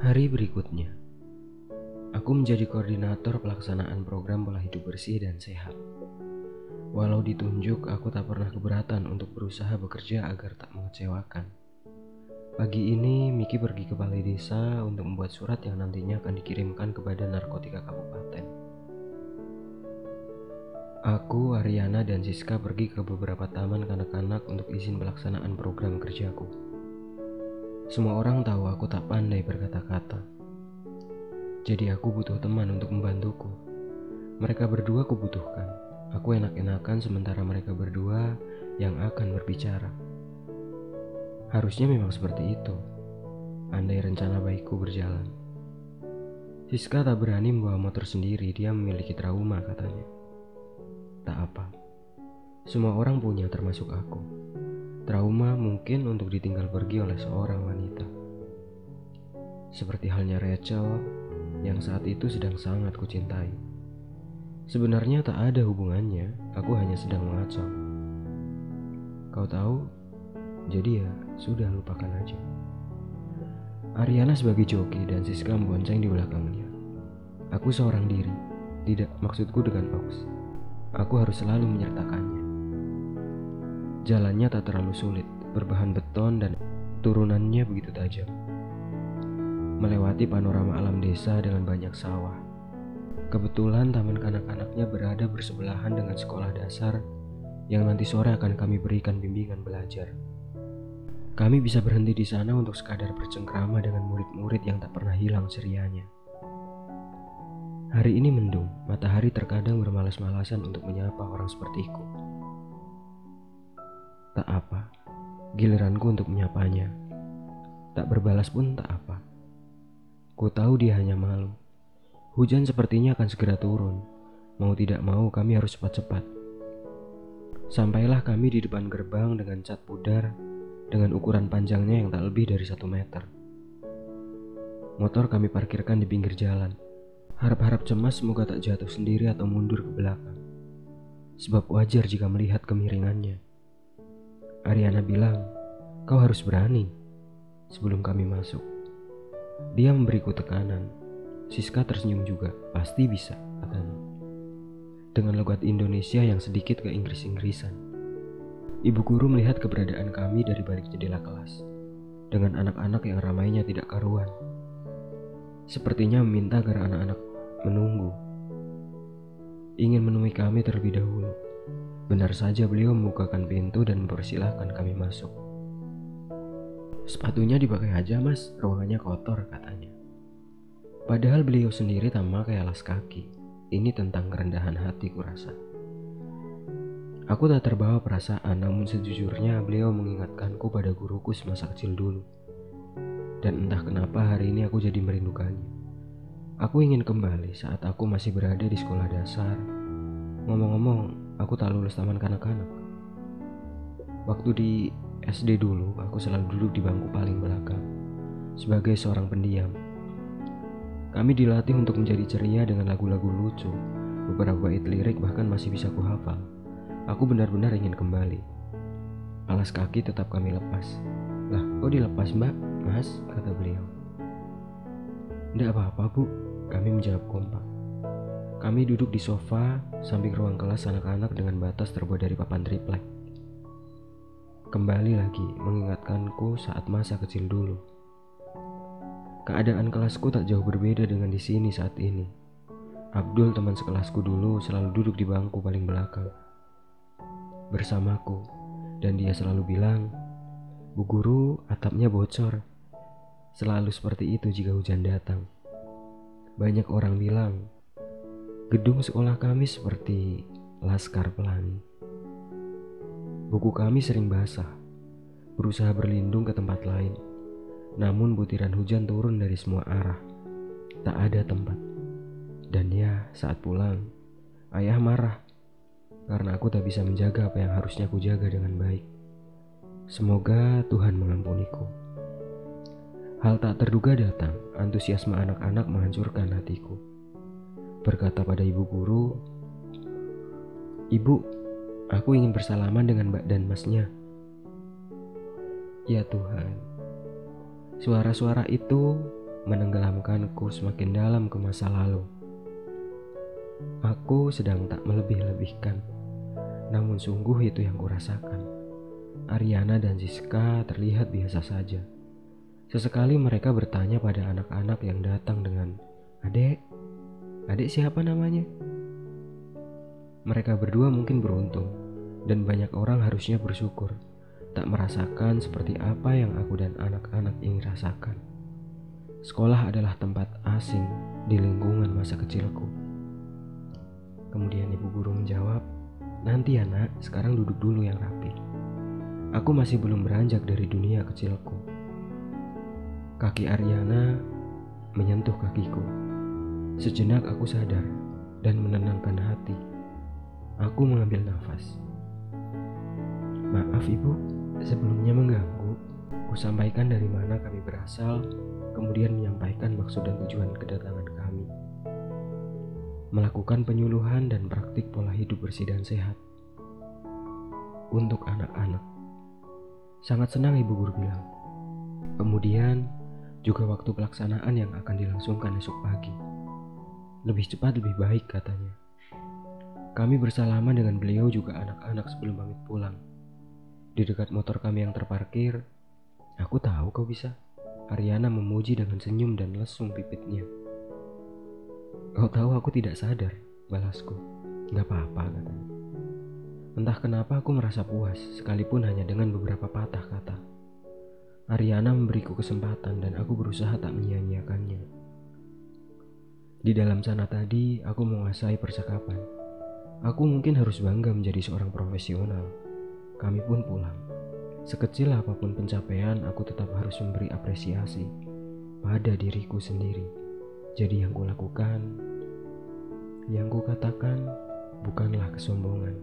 Hari berikutnya, aku menjadi koordinator pelaksanaan program pola hidup bersih dan sehat. Walau ditunjuk, aku tak pernah keberatan untuk berusaha bekerja agar tak mengecewakan. Pagi ini, Miki pergi ke balai desa untuk membuat surat yang nantinya akan dikirimkan kepada narkotika kabupaten. Aku, Ariana, dan Siska pergi ke beberapa taman kanak-kanak untuk izin pelaksanaan program kerjaku. Semua orang tahu aku tak pandai berkata-kata. Jadi aku butuh teman untuk membantuku. Mereka berdua kubutuhkan. Aku enak-enakan sementara mereka berdua yang akan berbicara. Harusnya memang seperti itu. Andai rencana baikku berjalan. Siska tak berani membawa motor sendiri, dia memiliki trauma katanya. Tak apa. Semua orang punya termasuk aku. Trauma mungkin untuk ditinggal pergi oleh seorang wanita. Seperti halnya Rachel yang saat itu sedang sangat kucintai. Sebenarnya tak ada hubungannya, aku hanya sedang mengacau. Kau tahu, jadi ya sudah lupakan aja. Ariana sebagai joki dan Siska membonceng di belakangnya. Aku seorang diri, tidak maksudku dengan Ox. Aku harus selalu menyertakannya. Jalannya tak terlalu sulit, berbahan beton dan turunannya begitu tajam. Melewati panorama alam desa dengan banyak sawah, Kebetulan taman kanak-kanaknya berada bersebelahan dengan sekolah dasar yang nanti sore akan kami berikan bimbingan belajar. Kami bisa berhenti di sana untuk sekadar bercengkrama dengan murid-murid yang tak pernah hilang cerianya. Hari ini mendung, matahari terkadang bermalas-malasan untuk menyapa orang sepertiku. Tak apa, giliranku untuk menyapanya. Tak berbalas pun tak apa. Ku tahu dia hanya malu. Hujan sepertinya akan segera turun. Mau tidak mau kami harus cepat-cepat. Sampailah kami di depan gerbang dengan cat pudar dengan ukuran panjangnya yang tak lebih dari satu meter. Motor kami parkirkan di pinggir jalan. Harap-harap cemas semoga tak jatuh sendiri atau mundur ke belakang. Sebab wajar jika melihat kemiringannya. Ariana bilang, kau harus berani sebelum kami masuk. Dia memberiku tekanan Siska tersenyum juga, pasti bisa, katanya. Dengan logat Indonesia yang sedikit ke Inggris-Inggrisan. Ibu guru melihat keberadaan kami dari balik jendela kelas. Dengan anak-anak yang ramainya tidak karuan. Sepertinya meminta agar anak-anak menunggu. Ingin menemui kami terlebih dahulu. Benar saja beliau membukakan pintu dan mempersilahkan kami masuk. Sepatunya dipakai aja mas, ruangannya kotor katanya. Padahal beliau sendiri tak memakai alas kaki. Ini tentang kerendahan hati kurasa. Aku tak terbawa perasaan, namun sejujurnya beliau mengingatkanku pada guruku semasa kecil dulu. Dan entah kenapa hari ini aku jadi merindukannya. Aku ingin kembali saat aku masih berada di sekolah dasar. Ngomong-ngomong, aku tak lulus taman kanak-kanak. Waktu di SD dulu, aku selalu duduk di bangku paling belakang. Sebagai seorang pendiam, kami dilatih untuk menjadi ceria dengan lagu-lagu lucu. Beberapa bait lirik bahkan masih bisa kuhafal. Aku benar-benar ingin kembali. Alas kaki tetap kami lepas. Lah, kok dilepas mbak? Mas, kata beliau. Tidak apa-apa bu, kami menjawab kompak. Kami duduk di sofa samping ruang kelas anak-anak dengan batas terbuat dari papan triplek. Kembali lagi mengingatkanku saat masa kecil dulu. Keadaan kelasku tak jauh berbeda dengan di sini saat ini. Abdul teman sekelasku dulu selalu duduk di bangku paling belakang bersamaku dan dia selalu bilang, "Bu guru, atapnya bocor." Selalu seperti itu jika hujan datang. Banyak orang bilang, gedung sekolah kami seperti laskar pelangi. Buku kami sering basah, berusaha berlindung ke tempat lain namun butiran hujan turun dari semua arah. Tak ada tempat. Dan ya, saat pulang, ayah marah karena aku tak bisa menjaga apa yang harusnya aku jaga dengan baik. Semoga Tuhan mengampuniku. Hal tak terduga datang, antusiasme anak-anak menghancurkan hatiku. Berkata pada ibu guru, Ibu, aku ingin bersalaman dengan mbak dan masnya. Ya Tuhan, Suara-suara itu menenggelamkanku semakin dalam ke masa lalu. Aku sedang tak melebih-lebihkan, namun sungguh itu yang kurasakan. Ariana dan Ziska terlihat biasa saja. Sesekali mereka bertanya pada anak-anak yang datang dengan, Adek, adek siapa namanya? Mereka berdua mungkin beruntung, dan banyak orang harusnya bersyukur tak merasakan seperti apa yang aku dan anak-anak ini rasakan. Sekolah adalah tempat asing di lingkungan masa kecilku. Kemudian ibu guru menjawab, nanti ya nak, sekarang duduk dulu yang rapi. Aku masih belum beranjak dari dunia kecilku. Kaki Ariana menyentuh kakiku. Sejenak aku sadar dan menenangkan hati. Aku mengambil nafas. Maaf ibu, sebelumnya mengganggu. Ku sampaikan dari mana kami berasal, kemudian menyampaikan maksud dan tujuan kedatangan kami. Melakukan penyuluhan dan praktik pola hidup bersih dan sehat. Untuk anak-anak. Sangat senang ibu guru bilang. Kemudian, juga waktu pelaksanaan yang akan dilangsungkan esok pagi. Lebih cepat lebih baik katanya. Kami bersalaman dengan beliau juga anak-anak sebelum pamit pulang. Di dekat motor kami yang terparkir, aku tahu kau bisa. Ariana memuji dengan senyum dan lesung pipitnya. Kau tahu aku tidak sadar, balasku. Gak apa-apa katanya. Entah kenapa aku merasa puas, sekalipun hanya dengan beberapa patah kata. Ariana memberiku kesempatan dan aku berusaha tak menyia-nyiakannya. Di dalam sana tadi, aku menguasai percakapan. Aku mungkin harus bangga menjadi seorang profesional kami pun pulang. Sekecil apa pun pencapaian, aku tetap harus memberi apresiasi pada diriku sendiri. Jadi yang kulakukan, yang kukatakan bukanlah kesombongan,